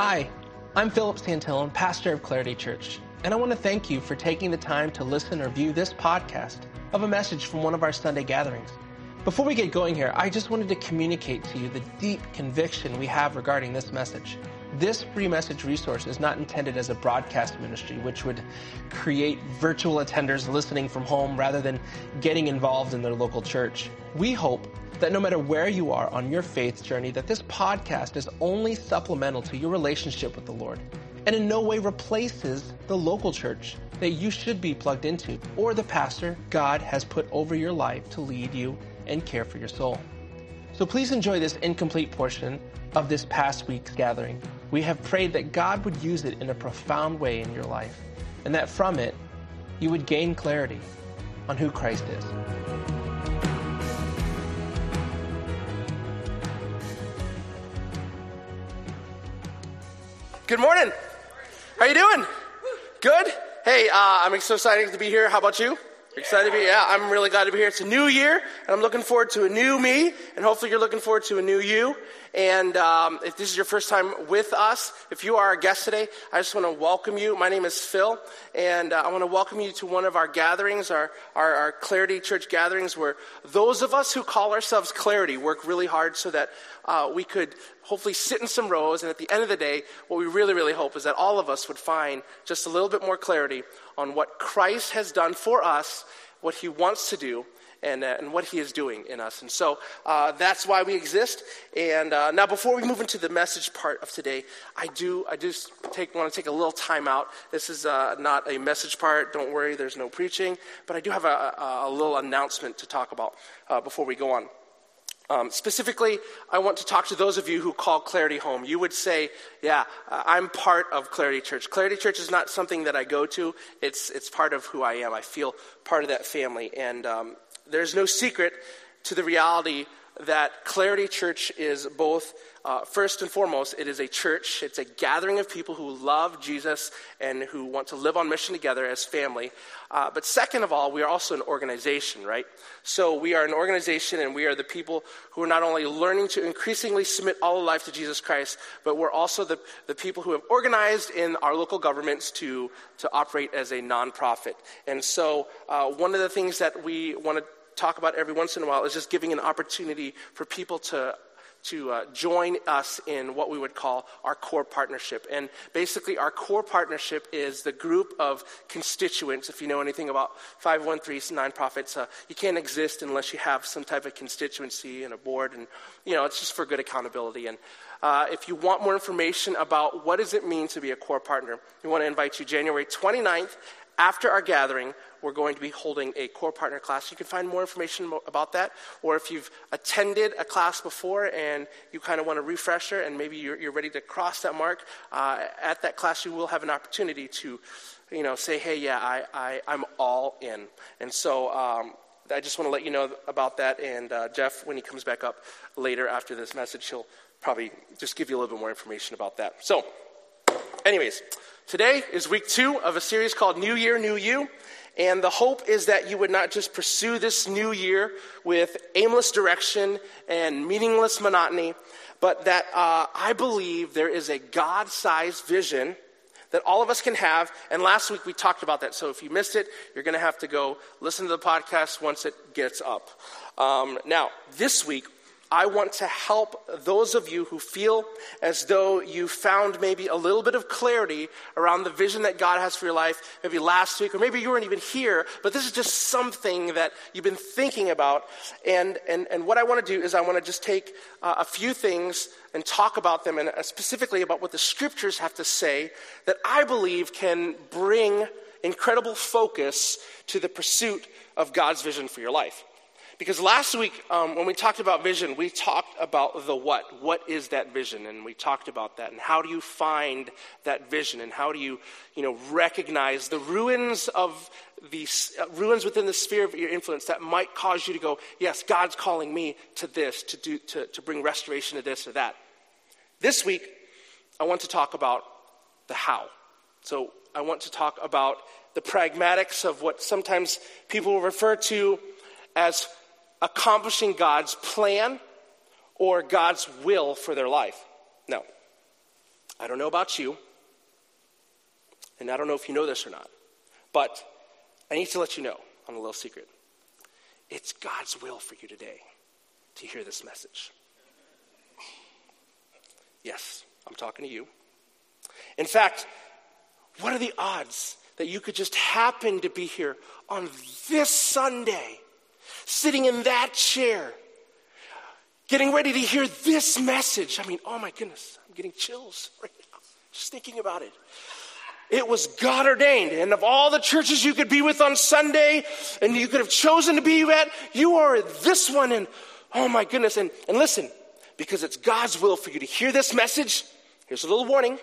Hi, I'm Philip Santillon, pastor of Clarity Church, and I want to thank you for taking the time to listen or view this podcast of a message from one of our Sunday gatherings. Before we get going here, I just wanted to communicate to you the deep conviction we have regarding this message. This free message resource is not intended as a broadcast ministry, which would create virtual attenders listening from home rather than getting involved in their local church. We hope that no matter where you are on your faith journey, that this podcast is only supplemental to your relationship with the Lord and in no way replaces the local church that you should be plugged into or the pastor God has put over your life to lead you and care for your soul. So please enjoy this incomplete portion of this past week's gathering. We have prayed that God would use it in a profound way in your life and that from it you would gain clarity on who Christ is. Good morning. How are you doing? Good. Hey, uh, I'm so excited to be here. How about you? Excited to be? Yeah, I'm really glad to be here. It's a new year, and I'm looking forward to a new me, and hopefully you're looking forward to a new you. And um, if this is your first time with us, if you are a guest today, I just want to welcome you. My name is Phil, and uh, I want to welcome you to one of our gatherings, our, our, our Clarity Church gatherings, where those of us who call ourselves Clarity work really hard so that uh, we could hopefully sit in some rows. And at the end of the day, what we really, really hope is that all of us would find just a little bit more clarity on what Christ has done for us, what he wants to do, and, uh, and what he is doing in us. And so uh, that's why we exist. And uh, now, before we move into the message part of today, I do I just take, want to take a little time out. This is uh, not a message part. Don't worry, there's no preaching. But I do have a, a, a little announcement to talk about uh, before we go on. Um, specifically, I want to talk to those of you who call Clarity home. You would say, Yeah, I'm part of Clarity Church. Clarity Church is not something that I go to, it's, it's part of who I am. I feel part of that family. And um, there's no secret to the reality that Clarity Church is both, uh, first and foremost, it is a church. It's a gathering of people who love Jesus and who want to live on mission together as family. Uh, but second of all, we are also an organization, right? So we are an organization and we are the people who are not only learning to increasingly submit all of life to Jesus Christ, but we're also the, the people who have organized in our local governments to, to operate as a nonprofit. And so uh, one of the things that we want to talk about every once in a while is just giving an opportunity for people to to uh, join us in what we would call our core partnership. And basically, our core partnership is the group of constituents. If you know anything about 513 nonprofits, uh, you can't exist unless you have some type of constituency and a board. And, you know, it's just for good accountability. And uh, if you want more information about what does it mean to be a core partner, we want to invite you January 29th after our gathering we're going to be holding a core partner class. You can find more information about that. Or if you've attended a class before and you kind of want a refresher and maybe you're, you're ready to cross that mark, uh, at that class you will have an opportunity to, you know, say, hey, yeah, I, I, I'm all in. And so um, I just want to let you know about that. And uh, Jeff, when he comes back up later after this message, he'll probably just give you a little bit more information about that. So, anyways, today is week two of a series called New Year, New You. And the hope is that you would not just pursue this new year with aimless direction and meaningless monotony, but that uh, I believe there is a God sized vision that all of us can have. And last week we talked about that. So if you missed it, you're going to have to go listen to the podcast once it gets up. Um, now, this week, I want to help those of you who feel as though you found maybe a little bit of clarity around the vision that God has for your life, maybe last week, or maybe you weren't even here, but this is just something that you've been thinking about. And, and, and what I want to do is I want to just take uh, a few things and talk about them, and uh, specifically about what the scriptures have to say that I believe can bring incredible focus to the pursuit of God's vision for your life. Because last week, um, when we talked about vision, we talked about the what. What is that vision? And we talked about that. And how do you find that vision? And how do you, you know, recognize the ruins of the uh, ruins within the sphere of your influence that might cause you to go, yes, God's calling me to this, to, do, to, to bring restoration to this or that. This week, I want to talk about the how. So I want to talk about the pragmatics of what sometimes people refer to as accomplishing God's plan or God's will for their life. No. I don't know about you, and I don't know if you know this or not, but I need to let you know on a little secret. It's God's will for you today to hear this message. Yes, I'm talking to you. In fact, what are the odds that you could just happen to be here on this Sunday, sitting in that chair, getting ready to hear this message? I mean, oh my goodness, I'm getting chills right now just thinking about it. It was God ordained. And of all the churches you could be with on Sunday and you could have chosen to be at, you are this one. And oh my goodness. And, and listen, because it's God's will for you to hear this message, here's a little warning.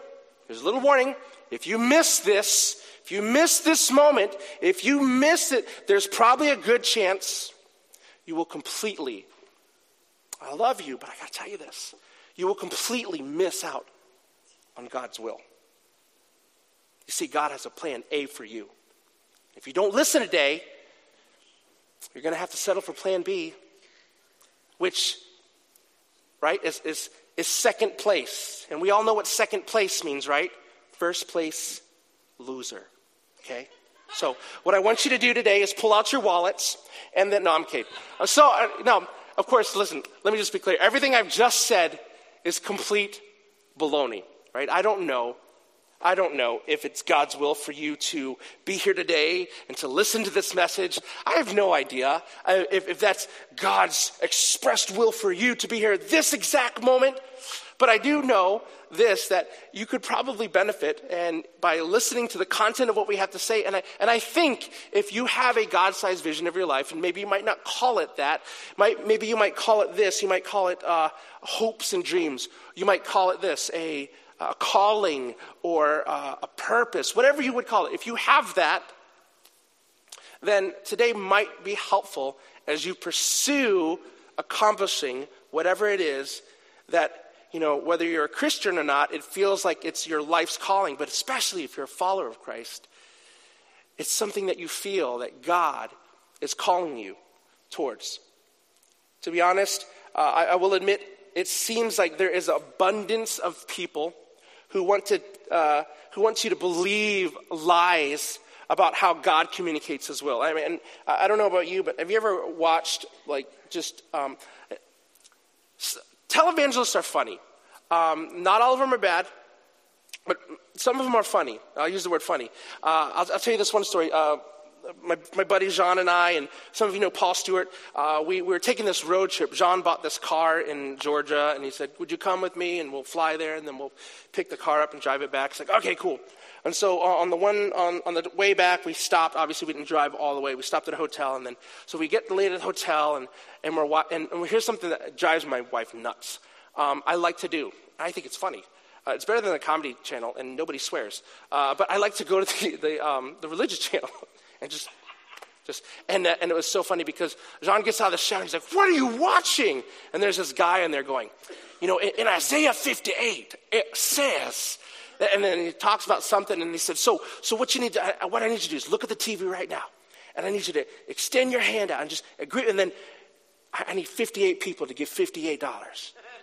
Here's a little warning. If you miss this, if you miss this moment, if you miss it, there's probably a good chance you will completely, I love you, but I gotta tell you this, you will completely miss out on God's will. You see, God has a plan A for you. If you don't listen today, you're going to have to settle for plan B, which, right, is, is, is second place. And we all know what second place means, right? First place, loser. Okay? So, what I want you to do today is pull out your wallets and then, no, I'm kidding. Uh, so, uh, no, of course, listen, let me just be clear. Everything I've just said is complete baloney, right? I don't know I don't know if it's God's will for you to be here today and to listen to this message. I have no idea if, if that's God's expressed will for you to be here at this exact moment. But I do know this that you could probably benefit and by listening to the content of what we have to say. And I, and I think if you have a God sized vision of your life, and maybe you might not call it that, might, maybe you might call it this, you might call it uh, hopes and dreams. You might call it this, a a calling or a purpose, whatever you would call it, if you have that, then today might be helpful as you pursue accomplishing whatever it is that, you know, whether you're a Christian or not, it feels like it's your life's calling, but especially if you're a follower of Christ, it's something that you feel that God is calling you towards. To be honest, uh, I, I will admit it seems like there is abundance of people who want, to, uh, who want you to believe lies about how God communicates His will. I mean, I don't know about you, but have you ever watched, like, just um, televangelists are funny. Um, not all of them are bad, but some of them are funny. I'll use the word funny. Uh, I'll, I'll, tell you this one story. Uh, my, my buddy Jean and I, and some of you know Paul Stewart, uh, we, we were taking this road trip. Jean bought this car in Georgia, and he said, Would you come with me? And we'll fly there, and then we'll pick the car up and drive it back. It's like, Okay, cool. And so on the one on, on the way back, we stopped. Obviously, we didn't drive all the way. We stopped at a hotel, and then so we get late at the hotel, and and we're and, and here's something that drives my wife nuts. Um, I like to do. I think it's funny. Uh, it's better than the comedy channel, and nobody swears. Uh, but I like to go to the the, um, the religious channel and just, just, and, uh, and it was so funny because John gets out of the shower and he's like, What are you watching? And there's this guy in there going, You know, in, in Isaiah 58, it says, and then he talks about something and he said, So, so what you need to, what I need you to do is look at the TV right now. And I need you to extend your hand out and just agree. And then I, I need 58 people to give $58.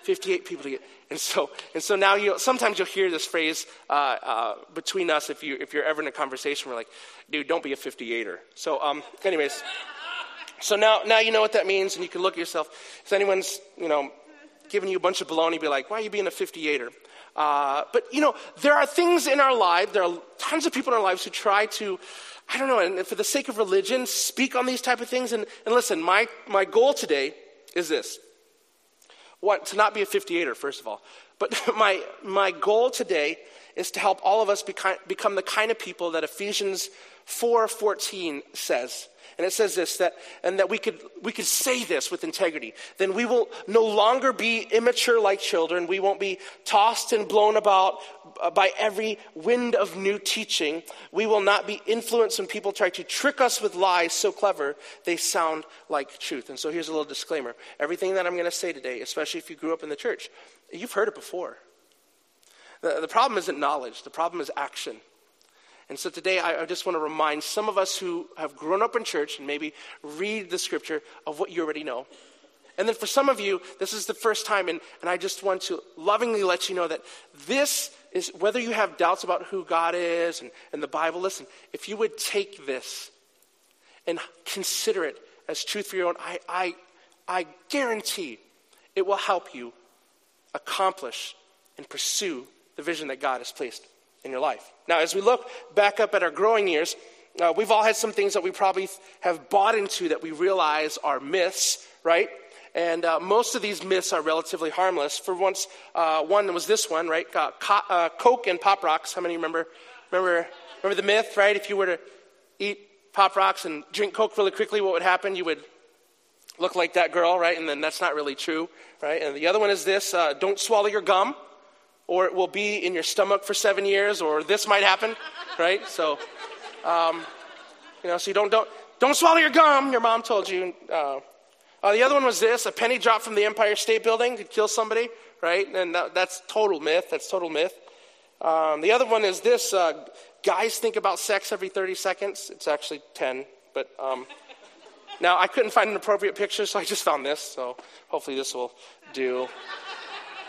58 people to get. And so, and so now you sometimes you'll hear this phrase uh, uh, between us if, you, if you're ever in a conversation, we're like, dude, don't be a 58er. So, um, anyways, so now, now you know what that means, and you can look at yourself. If anyone's, you know, giving you a bunch of baloney, be like, why are you being a 58er? Uh, but, you know, there are things in our life, there are tons of people in our lives who try to, I don't know, and for the sake of religion, speak on these type of things. And, and listen, my, my goal today is this what, to not be a 58er, first of all. But my, my goal today is to help all of us become, become the kind of people that Ephesians 4.14 says. And it says this, that, and that we could, we could say this with integrity. Then we will no longer be immature like children. We won't be tossed and blown about uh, by every wind of new teaching. We will not be influenced when people try to trick us with lies so clever they sound like truth. And so here's a little disclaimer. Everything that I'm going to say today, especially if you grew up in the church, you've heard it before. The, the problem isn't knowledge. The problem is action. And so today I, just want to remind some of us who have grown up in church and maybe read the scripture of what you already know. And then for some of you, this is the first time, and, and I just want to lovingly let you know that this is whether you have doubts about who God is and, and the Bible, listen, if you would take this and consider it as truth for your own, I, I, I guarantee it will help you accomplish and pursue the vision that God has placed in your life. Now, as we look back up at our growing years, uh, we've all had some things that we probably have bought into that we realize are myths, right? And uh, most of these myths are relatively harmless. For once, uh, one was this one, right? Uh, co- uh, Coke and Pop Rocks. How many remember? Remember? Remember the myth, right? If you were to eat Pop Rocks and drink Coke really quickly, what would happen? You would look like that girl, right? And then that's not really true, right? And the other one is this: uh, don't swallow your gum, or it will be in your stomach for seven years, or this might happen, right? So, um, you know, so you don't don't don't swallow your gum. Your mom told you. Uh, uh, the other one was this a penny dropped from the Empire State Building could kill somebody, right? And that, that's total myth. That's total myth. Um, the other one is this uh, guys think about sex every 30 seconds. It's actually 10, but. Um, now, I couldn't find an appropriate picture, so I just found this, so hopefully this will do.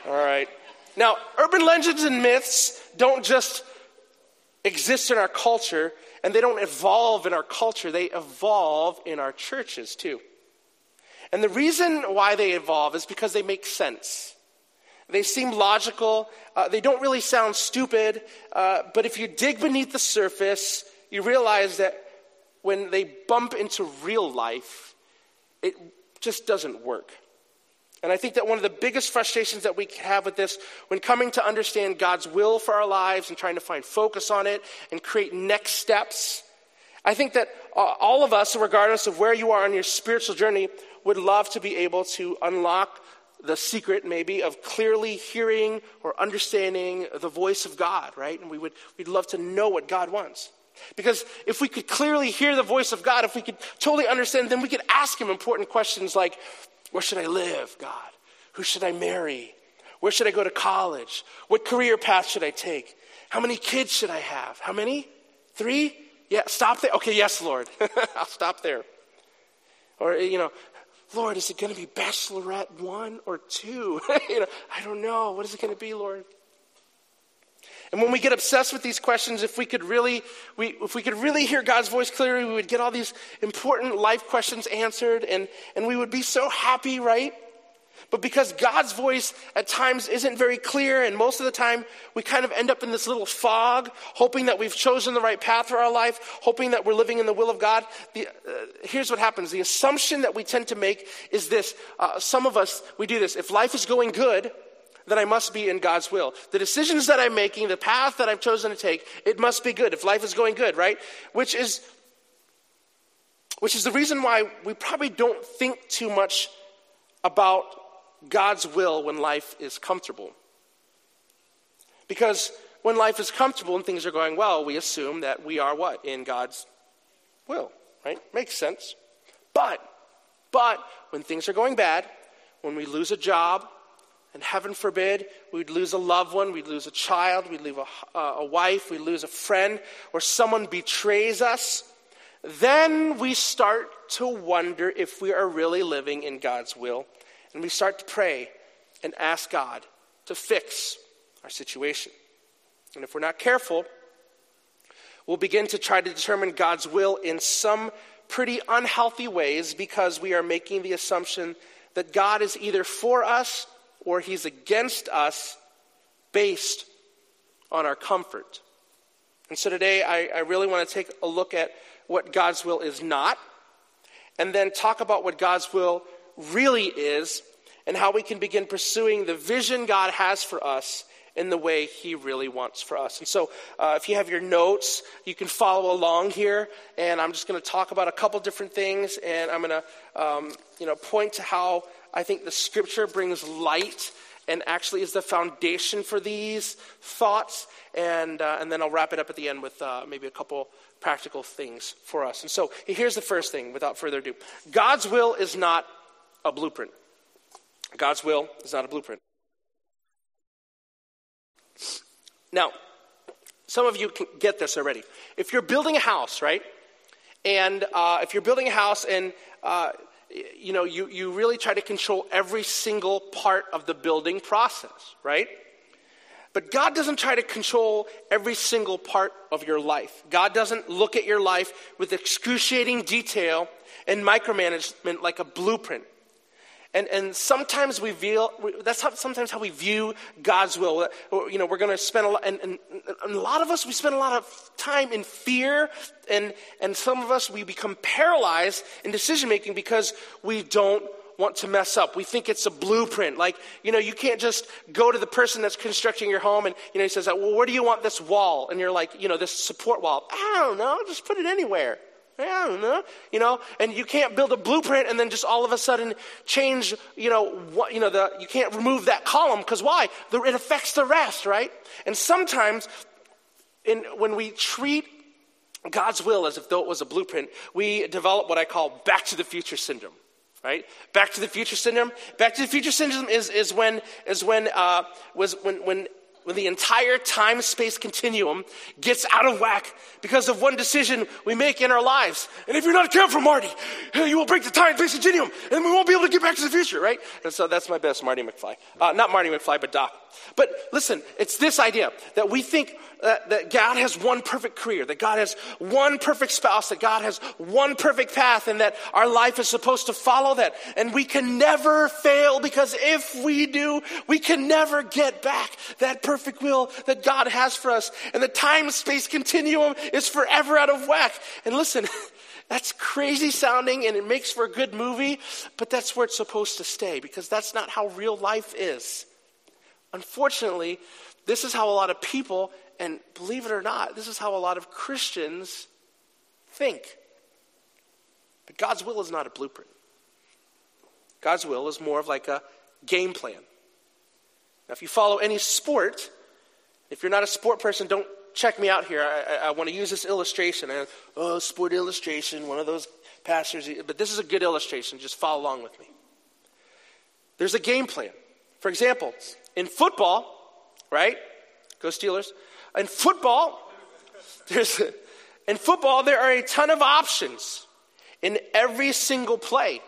All right. Now, urban legends and myths don't just exist in our culture, and they don't evolve in our culture, they evolve in our churches too. And the reason why they evolve is because they make sense. They seem logical. Uh, they don't really sound stupid. Uh, but if you dig beneath the surface, you realize that when they bump into real life, it just doesn't work. And I think that one of the biggest frustrations that we have with this, when coming to understand God's will for our lives and trying to find focus on it and create next steps, I think that uh, all of us, regardless of where you are on your spiritual journey, would love to be able to unlock the secret, maybe, of clearly hearing or understanding the voice of God, right? And we would, we'd love to know what God wants. Because if we could clearly hear the voice of God, if we could totally understand, then we could ask Him important questions like, Where should I live, God? Who should I marry? Where should I go to college? What career path should I take? How many kids should I have? How many? Three? Yeah, stop there. Okay, yes, Lord. I'll stop there. Or, you know, Lord, is it going to be Bachelorette one or two? you know, I don't know. What is it going to be, Lord? And when we get obsessed with these questions, if we could really, we, if we could really hear God's voice clearly, we would get all these important life questions answered, and, and we would be so happy, right? But because God's voice at times isn't very clear, and most of the time we kind of end up in this little fog, hoping that we've chosen the right path for our life, hoping that we're living in the will of God. The, uh, here's what happens the assumption that we tend to make is this uh, some of us, we do this. If life is going good, then I must be in God's will. The decisions that I'm making, the path that I've chosen to take, it must be good if life is going good, right? Which is which is the reason why we probably don't think too much about God's will when life is comfortable. Because when life is comfortable and things are going well, we assume that we are what? In God's will, right? Makes sense. But, but when things are going bad, when we lose a job, and heaven forbid, we'd lose a loved one, we'd lose a child, we'd lose a, uh, a wife, we'd lose a friend, or someone betrays us. Then we start to wonder if we are really living in God's will. And we start to pray and ask God to fix our situation. And if we're not careful, we'll begin to try to determine God's will in some pretty unhealthy ways because we are making the assumption that God is either for us or he's against us based on our comfort. And so today I, I really want to take a look at what God's will is not, and then talk about what God's will really is, and how we can begin pursuing the vision God has for us in the way He really wants for us. And so, uh, if you have your notes, you can follow along here. And I'm just going to talk about a couple different things, and I'm going to, um, you know, point to how I think the scripture brings light and actually is the foundation for these thoughts. And, uh, and then I'll wrap it up at the end with uh, maybe a couple practical things for us. And so here's the first thing without further ado God's will is not a blueprint. God's will is not a blueprint. Now, some of you can get this already. If you're building a house, right? And uh, if you're building a house and uh, you know, you, you really try to control every single part of the building process, right? But God doesn't try to control every single part of your life. God doesn't look at your life with excruciating detail and micromanagement like a blueprint. And, and sometimes we feel, that's how, sometimes how we view God's will. You know, we're going to spend a lot, and, and, and, a lot of us, we spend a lot of time in fear, and, and some of us, we become paralyzed in decision making because we don't want to mess up. We think it's a blueprint. Like, you know, you can't just go to the person that's constructing your home and, you know, he says, well, where do you want this wall? And you're like, you know, this support wall. I don't know, just put it anywhere. I don't know, you know, and you can't build a blueprint and then just all of a sudden change, you know, what, you know, the, you can't remove that column because why? The, it affects the rest, right? And sometimes, in, when we treat God's will as if though it was a blueprint, we develop what I call back to the future syndrome. Right? Back to the future syndrome. Back to the future syndrome is, is when, is when, uh, was when, when when the entire time space continuum gets out of whack because of one decision we make in our lives. And if you're not careful, Marty, you will break the time space continuum and we won't be able to get back to the future, right? And so that's my best Marty McFly. Uh, not Marty McFly, but Doc. But listen, it's this idea that we think that, that God has one perfect career, that God has one perfect spouse, that God has one perfect path, and that our life is supposed to follow that. And we can never fail because if we do, we can never get back that perfect will that God has for us. And the time space continuum is forever out of whack. And listen, that's crazy sounding and it makes for a good movie, but that's where it's supposed to stay because that's not how real life is. Unfortunately, this is how a lot of people, and believe it or not, this is how a lot of Christians think. But God's will is not a blueprint. God's will is more of like a game plan. Now, if you follow any sport, if you're not a sport person, don't check me out here. I, I, I want to use this illustration. And, oh, sport illustration, one of those pastors. But this is a good illustration. Just follow along with me. There's a game plan. For example, in football, right? Go Steelers. In football, there's in football there are a ton of options in every single play.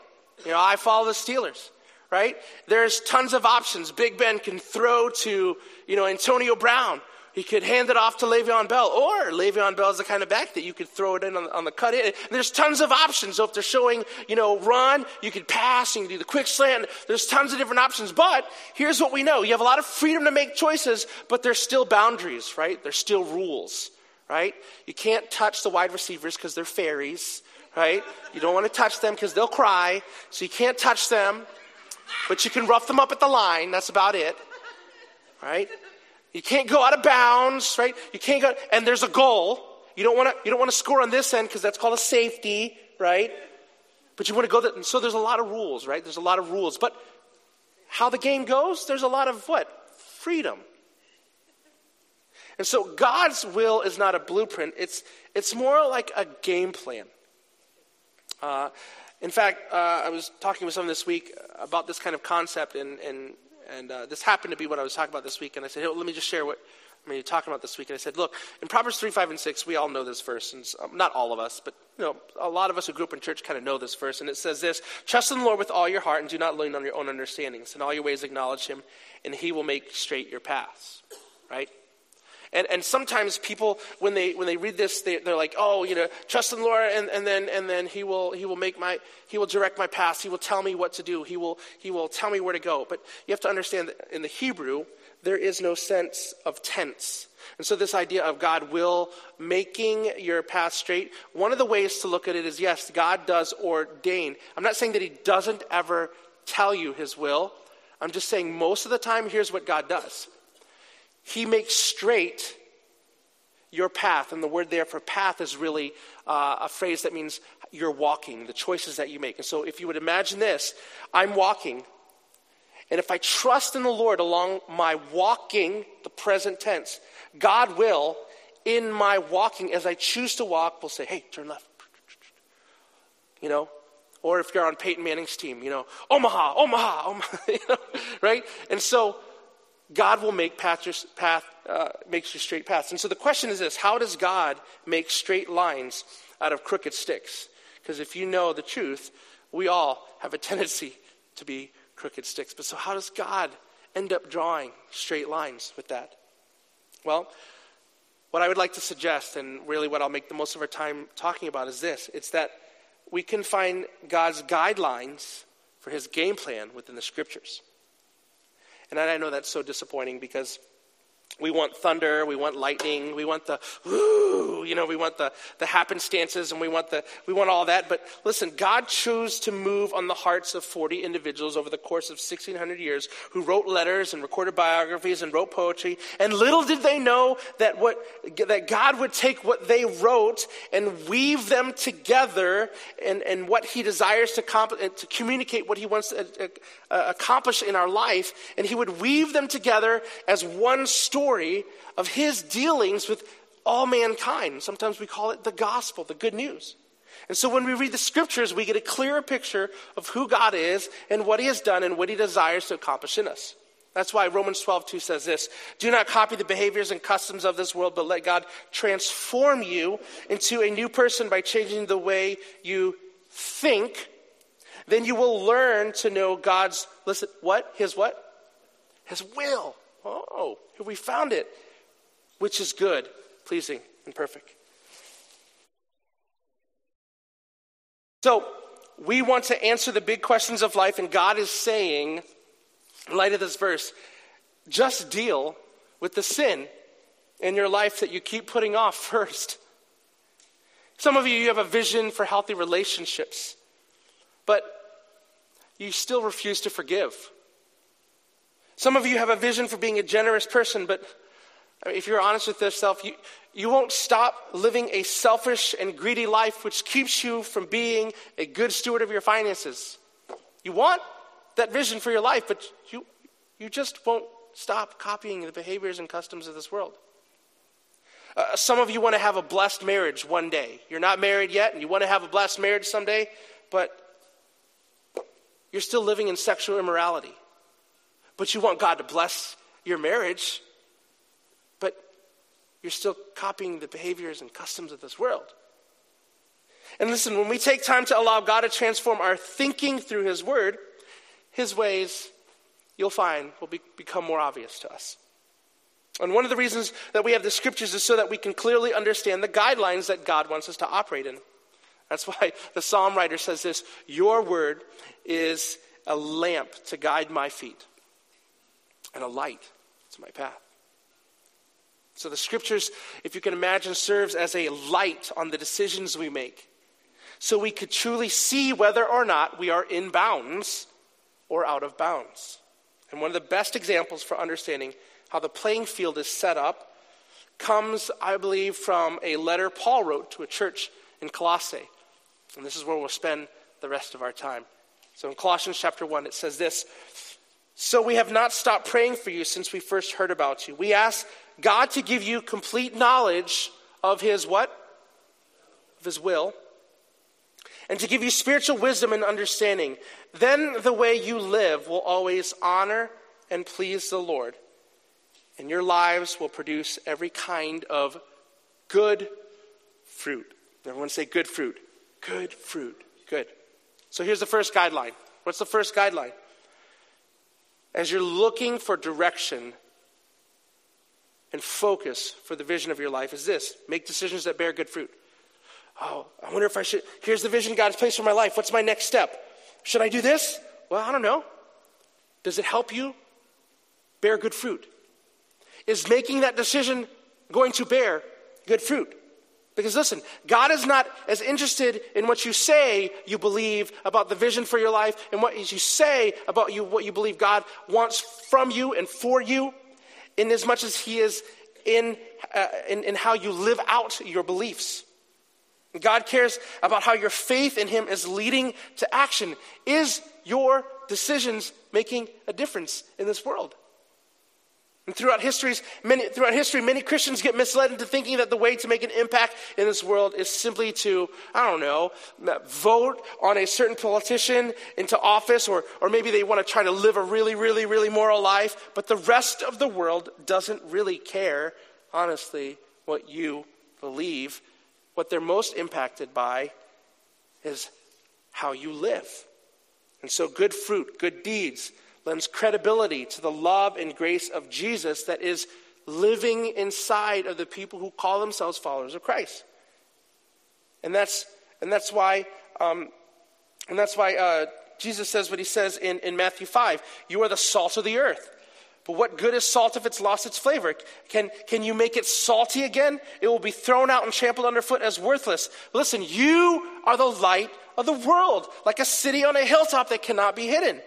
You know, I follow the Steelers, right? There's tons of options. Big Ben can throw to, you know, Antonio Brown he could hand it off to Le'Veon Bell, or Le'Veon Bell is the kind of back that you could throw it in on, on the cut in. There's tons of options. So if they're showing, you know, run, you could pass, you can do the quick slant. There's tons of different options. But here's what we know: you have a lot of freedom to make choices, but there's still boundaries, right? There's still rules, right? You can't touch the wide receivers because they're fairies, right? You don't want to touch them because they'll cry, so you can't touch them. But you can rough them up at the line. That's about it, right? You can't go out of bounds, right? You can't go, and there's a goal. You don't want to, you don't want to score on this end because that's called a safety, right? But you want to go that, so there's a lot of rules, right? There's a lot of rules. But how the game goes, there's a lot of what? Freedom. And so God's will is not a blueprint, it's, it's more like a game plan. Uh, in fact, uh, I was talking with someone this week about this kind of concept, and, and and uh, this happened to be what I was talking about this week. And I said, hey, well, let me just share what I mean, you're talking about this week. And I said, look, in Proverbs 3, 5, and 6, we all know this verse. And um, not all of us, but you know, a lot of us who grew up in church kind of know this verse. And it says this Trust in the Lord with all your heart and do not lean on your own understandings. In all your ways acknowledge him, and he will make straight your paths. Right? And, and sometimes people, when they, when they read this, they, are like, oh, you know, trust in the Lord, and, and, then, and then he, will, he will make my, he will direct my path. He will tell me what to do. He will, he will tell me where to go. But you have to understand that in the Hebrew, there is no sense of tense. And so, this idea of God will making your path straight, one of the ways to look at it is yes, God does ordain. I'm not saying that He doesn't ever tell you His will. I'm just saying most of the time, here's what God does he makes straight your path. And the word there for path is really uh, a phrase that means you're walking, the choices that you make. And so if you would imagine this I'm walking, and if I trust in the Lord along my walking, the present tense, God will, in my walking, as I choose to walk, will say, hey, turn left. You know? Or if you're on Peyton Manning's team, you know, Omaha, Omaha, Omaha, you know, right? And so God will make path, path uh, makes you straight paths. And so the question is this: How does God make straight lines out of crooked sticks? Because if you know the truth, we all have a tendency to be crooked sticks. But so how does God end up drawing straight lines with that? Well, what I would like to suggest, and really what I'll make the most of our time talking about, is this it's that we can find God's guidelines for his game plan within the scriptures. And I know that's so disappointing because we want thunder, we want lightning, we want the you know, we want the, the happenstances and we want the we want all that. But listen, God chose to move on the hearts of 40 individuals over the course of 1600 years who wrote letters and recorded biographies and wrote poetry. And little did they know that what that God would take what they wrote and weave them together and, and what he desires to, comp- to communicate what he wants to uh, uh, accomplish in our life. And he would weave them together as one story story of his dealings with all mankind. Sometimes we call it the gospel, the good news. And so when we read the scriptures, we get a clearer picture of who God is and what he has done and what he desires to accomplish in us. That's why Romans 12, 2 says this Do not copy the behaviors and customs of this world, but let God transform you into a new person by changing the way you think. Then you will learn to know God's, listen, what? His what? His will. Oh, we found it, which is good, pleasing, and perfect. So, we want to answer the big questions of life, and God is saying, in light of this verse, just deal with the sin in your life that you keep putting off first. Some of you, you have a vision for healthy relationships, but you still refuse to forgive. Some of you have a vision for being a generous person, but if you're honest with yourself, you, you won't stop living a selfish and greedy life which keeps you from being a good steward of your finances. You want that vision for your life, but you, you just won't stop copying the behaviors and customs of this world. Uh, some of you want to have a blessed marriage one day. You're not married yet, and you want to have a blessed marriage someday, but you're still living in sexual immorality but you want God to bless your marriage, but you're still copying the behaviors and customs of this world. And listen, when we take time to allow God to transform our thinking through His Word, His ways, you'll find, will be, become more obvious to us. And one of the reasons that we have the scriptures is so that we can clearly understand the guidelines that God wants us to operate in. That's why the psalm writer says this Your word is a lamp to guide my feet and a light to my path. So the scriptures, if you can imagine, serves as a light on the decisions we make. So we could truly see whether or not we are in bounds or out of bounds. And one of the best examples for understanding how the playing field is set up comes, I believe, from a letter Paul wrote to a church in Colossae. And this is where we'll spend the rest of our time. So in Colossians chapter 1, it says this so we have not stopped praying for you since we first heard about you. We ask God to give you complete knowledge of his what? Of his will. And to give you spiritual wisdom and understanding. Then the way you live will always honor and please the Lord. And your lives will produce every kind of good fruit. Everyone say good fruit. Good fruit. Good. So here's the first guideline. What's the first guideline? As you're looking for direction and focus for the vision of your life is this make decisions that bear good fruit. Oh, I wonder if I should. Here's the vision God's placed for my life. What's my next step? Should I do this? Well, I don't know. Does it help you bear good fruit? Is making that decision going to bear good fruit? Because listen, God is not as interested in what you say you believe about the vision for your life and what you say about you, what you believe God wants from you and for you, in as much as He is in, uh, in, in how you live out your beliefs. God cares about how your faith in Him is leading to action. Is your decisions making a difference in this world? And throughout, many, throughout history, many Christians get misled into thinking that the way to make an impact in this world is simply to, I don't know, vote on a certain politician into office, or, or maybe they want to try to live a really, really, really moral life, but the rest of the world doesn't really care, honestly, what you believe. What they're most impacted by is how you live. And so, good fruit, good deeds, lends credibility to the love and grace of Jesus that is living inside of the people who call themselves followers of Christ. And that's, and that's why, um, and that's why uh, Jesus says what he says in, in Matthew 5 You are the salt of the earth. But what good is salt if it's lost its flavor? Can, can you make it salty again? It will be thrown out and trampled underfoot as worthless. Listen, you are the light of the world, like a city on a hilltop that cannot be hidden.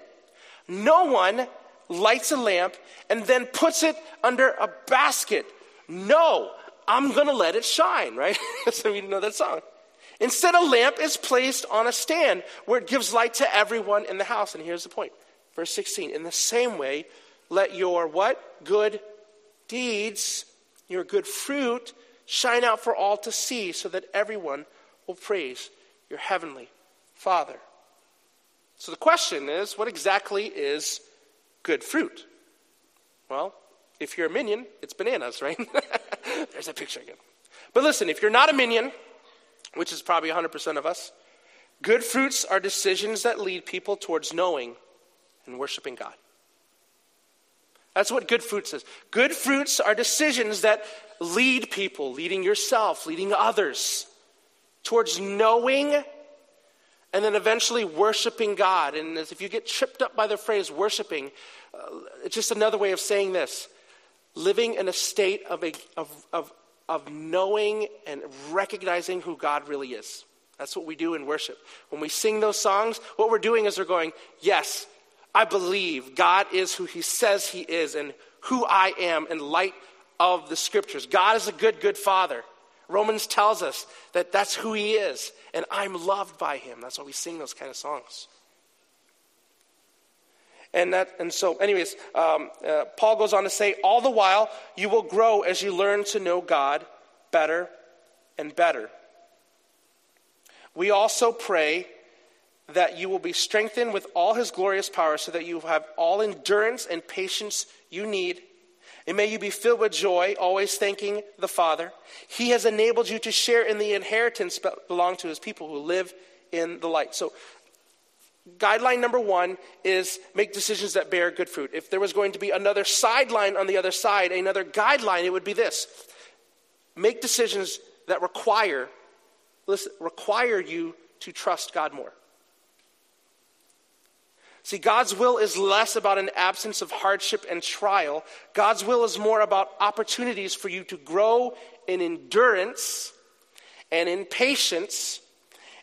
No one lights a lamp and then puts it under a basket. No, I'm going to let it shine, right? Of you know that song. Instead, a lamp is placed on a stand where it gives light to everyone in the house. And here's the point. Verse 16. In the same way, let your what? Good deeds, your good fruit, shine out for all to see so that everyone will praise your heavenly Father. So the question is what exactly is good fruit? Well, if you're a minion, it's bananas, right? There's a picture again. But listen, if you're not a minion, which is probably 100% of us, good fruits are decisions that lead people towards knowing and worshiping God. That's what good fruit says. Good fruits are decisions that lead people, leading yourself, leading others towards knowing and then eventually worshiping God. And if you get tripped up by the phrase worshiping, uh, it's just another way of saying this living in a state of, a, of, of, of knowing and recognizing who God really is. That's what we do in worship. When we sing those songs, what we're doing is we're going, Yes, I believe God is who He says He is and who I am in light of the scriptures. God is a good, good Father. Romans tells us that that's who He is, and I'm loved by Him. That's why we sing those kind of songs. And that, and so, anyways, um, uh, Paul goes on to say, all the while you will grow as you learn to know God better and better. We also pray that you will be strengthened with all his glorious power so that you have all endurance and patience you need. And may you be filled with joy, always thanking the Father. He has enabled you to share in the inheritance that belong to his people who live in the light. So, guideline number one is make decisions that bear good fruit. If there was going to be another sideline on the other side, another guideline, it would be this make decisions that require, listen, require you to trust God more. See, God's will is less about an absence of hardship and trial. God's will is more about opportunities for you to grow in endurance and in patience.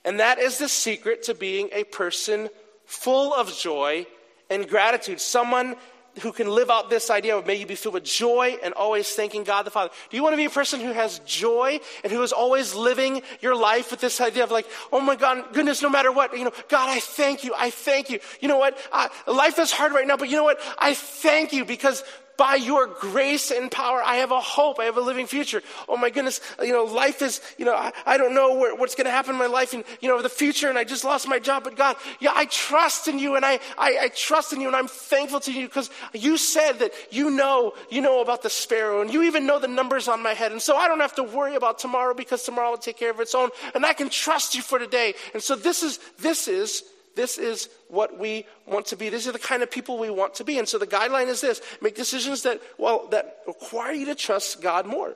And that is the secret to being a person full of joy and gratitude. Someone who can live out this idea of may you be filled with joy and always thanking God the Father. Do you want to be a person who has joy and who is always living your life with this idea of like, oh my God, goodness, no matter what, you know, God, I thank you. I thank you. You know what? I, life is hard right now, but you know what? I thank you because by your grace and power, I have a hope. I have a living future. Oh my goodness, you know, life is, you know, I, I don't know where, what's going to happen in my life and, you know, the future and I just lost my job. But God, yeah, I trust in you and I, I, I trust in you and I'm thankful to you because you said that you know, you know about the sparrow and you even know the numbers on my head. And so I don't have to worry about tomorrow because tomorrow will take care of its own and I can trust you for today. And so this is, this is this is what we want to be. These are the kind of people we want to be. And so the guideline is this make decisions that, well, that require you to trust God more.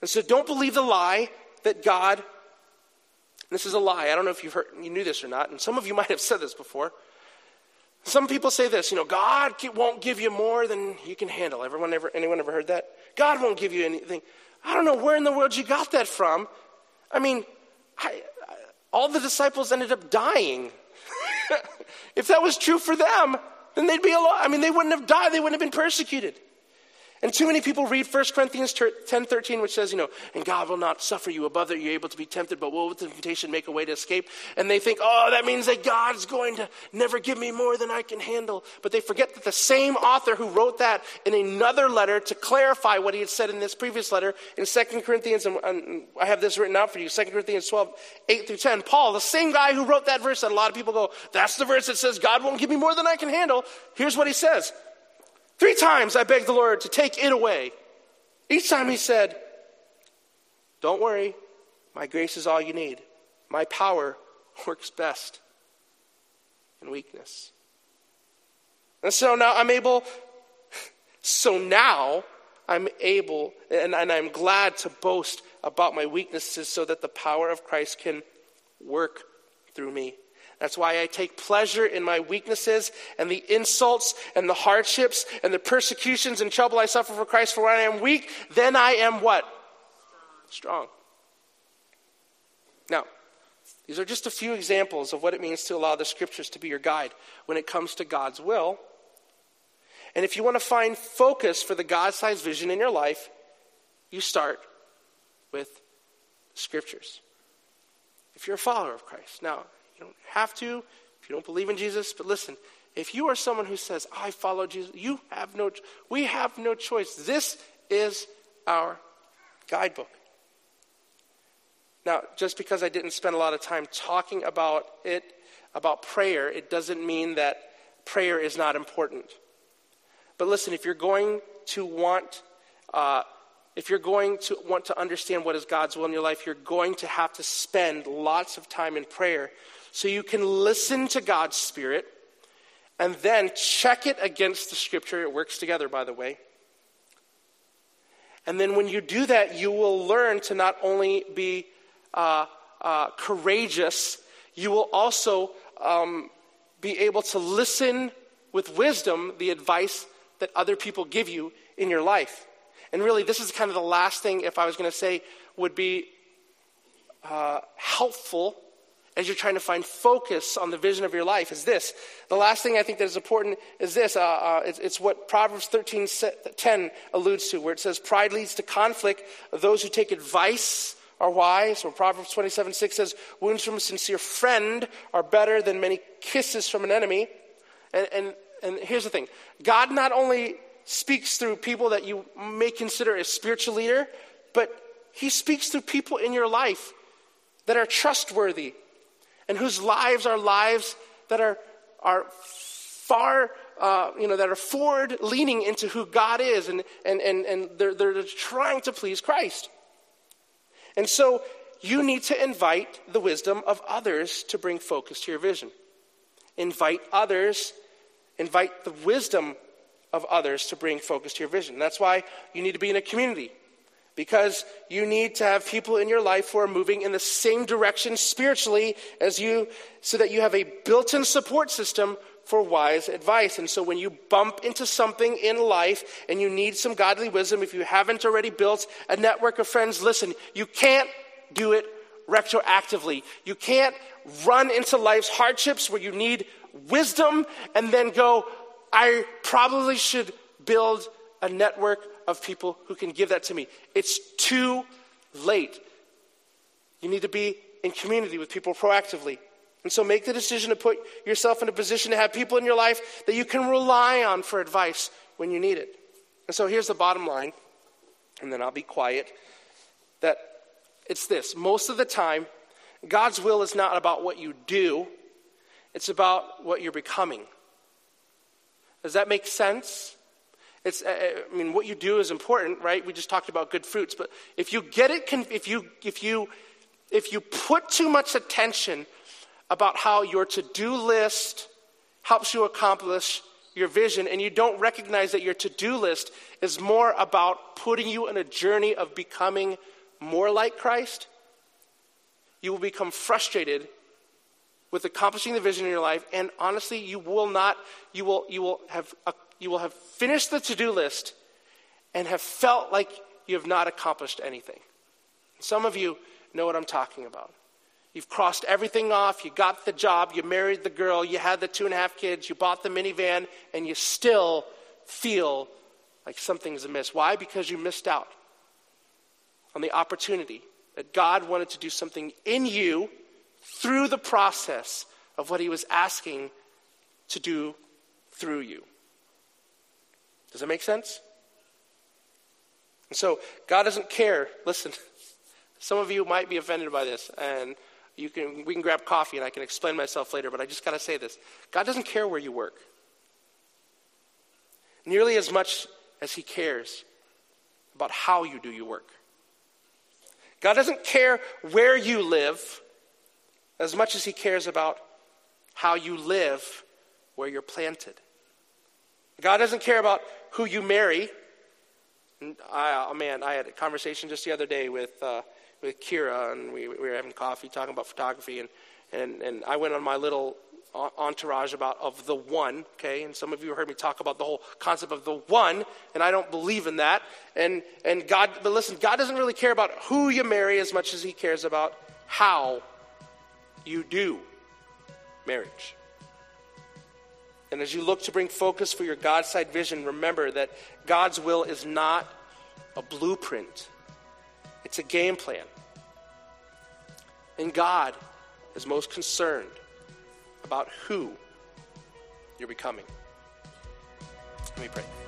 And so don't believe the lie that God, this is a lie. I don't know if you've heard, you knew this or not, and some of you might have said this before. Some people say this, you know, God won't give you more than you can handle. Everyone ever, anyone ever heard that? God won't give you anything. I don't know where in the world you got that from. I mean, I, all the disciples ended up dying if that was true for them, then they'd be alive. I mean, they wouldn't have died, they wouldn't have been persecuted. And too many people read 1 Corinthians 10 13, which says, you know, and God will not suffer you above that you're able to be tempted, but will with the temptation make a way to escape. And they think, oh, that means that God's going to never give me more than I can handle. But they forget that the same author who wrote that in another letter to clarify what he had said in this previous letter in 2 Corinthians, and, I have this written out for you 2 Corinthians 12, 8 through 10. Paul, the same guy who wrote that verse that a lot of people go, that's the verse that says God won't give me more than I can handle. Here's what he says. Three times I begged the Lord to take it away. Each time he said, Don't worry, my grace is all you need. My power works best in weakness. And so now I'm able, so now I'm able and, and I'm glad to boast about my weaknesses so that the power of Christ can work through me. That's why I take pleasure in my weaknesses and the insults and the hardships and the persecutions and trouble I suffer for Christ. For when I am weak, then I am what? Strong. Now, these are just a few examples of what it means to allow the scriptures to be your guide when it comes to God's will. And if you want to find focus for the God sized vision in your life, you start with scriptures. If you're a follower of Christ. Now, you don't have to if you don't believe in Jesus, but listen, if you are someone who says, I follow Jesus, you have no, we have no choice. This is our guidebook. Now, just because I didn't spend a lot of time talking about it, about prayer, it doesn't mean that prayer is not important. But listen, if you're going to want, uh, if you're going to want to understand what is God's will in your life, you're going to have to spend lots of time in prayer so you can listen to God's Spirit and then check it against the Scripture. It works together, by the way. And then when you do that, you will learn to not only be uh, uh, courageous, you will also um, be able to listen with wisdom the advice that other people give you in your life. And really, this is kind of the last thing, if I was going to say, would be uh, helpful as you're trying to find focus on the vision of your life is this. The last thing I think that is important is this. Uh, uh, it's, it's, what Proverbs 13 10 alludes to, where it says, Pride leads to conflict. Those who take advice are wise. Or Proverbs 27 6 says, Wounds from a sincere friend are better than many kisses from an enemy. And, and, and here's the thing God not only speaks through people that you may consider a spiritual leader, but He speaks through people in your life that are trustworthy and whose lives are lives that are, are far, uh, you know, that are forward leaning into who God is and, and, and, and they're, they're trying to please Christ. And so you need to invite the wisdom of others to bring focus to your vision. Invite others, invite the wisdom of others to bring focus to your vision. That's why you need to be in a community because you need to have people in your life who are moving in the same direction spiritually as you, so that you have a built in support system for wise advice. And so when you bump into something in life and you need some godly wisdom, if you haven't already built a network of friends, listen, you can't do it retroactively. You can't run into life's hardships where you need wisdom and then go, I probably should build a network of people who can give that to me. It's too late. You need to be in community with people proactively. And so make the decision to put yourself in a position to have people in your life that you can rely on for advice when you need it. And so here's the bottom line, and then I'll be quiet that it's this most of the time, God's will is not about what you do, it's about what you're becoming. Does that make sense? It's, uh, uh, I mean, what you do is important, right? We just talked about good fruits, but if you get it, if you, if you, if you put too much attention about how your to-do list helps you accomplish your vision, and you don't recognize that your to-do list is more about putting you in a journey of becoming more like Christ, you will become frustrated with accomplishing the vision in your life, and honestly, you will not, you will, you will have you will have finished the to do list and have felt like you have not accomplished anything. Some of you know what I'm talking about. You've crossed everything off. You got the job. You married the girl. You had the two and a half kids. You bought the minivan, and you still feel like something's amiss. Why? Because you missed out on the opportunity that God wanted to do something in you through the process of what He was asking to do through you. Does that make sense? And so God doesn't care. Listen, some of you might be offended by this, and you can, we can grab coffee and I can explain myself later, but I just got to say this. God doesn't care where you work. Nearly as much as He cares about how you do your work. God doesn't care where you live as much as He cares about how you live where you're planted. God doesn't care about who you marry I, oh man, I had a conversation just the other day with, uh, with Kira, and we, we were having coffee talking about photography, and, and, and I went on my little entourage about of the one, okay? And some of you heard me talk about the whole concept of the one, and I don't believe in that. And and God, but listen, God doesn't really care about who you marry as much as He cares about how you do marriage. And as you look to bring focus for your God side vision, remember that God's will is not a blueprint, it's a game plan. And God is most concerned about who you're becoming. Let me pray.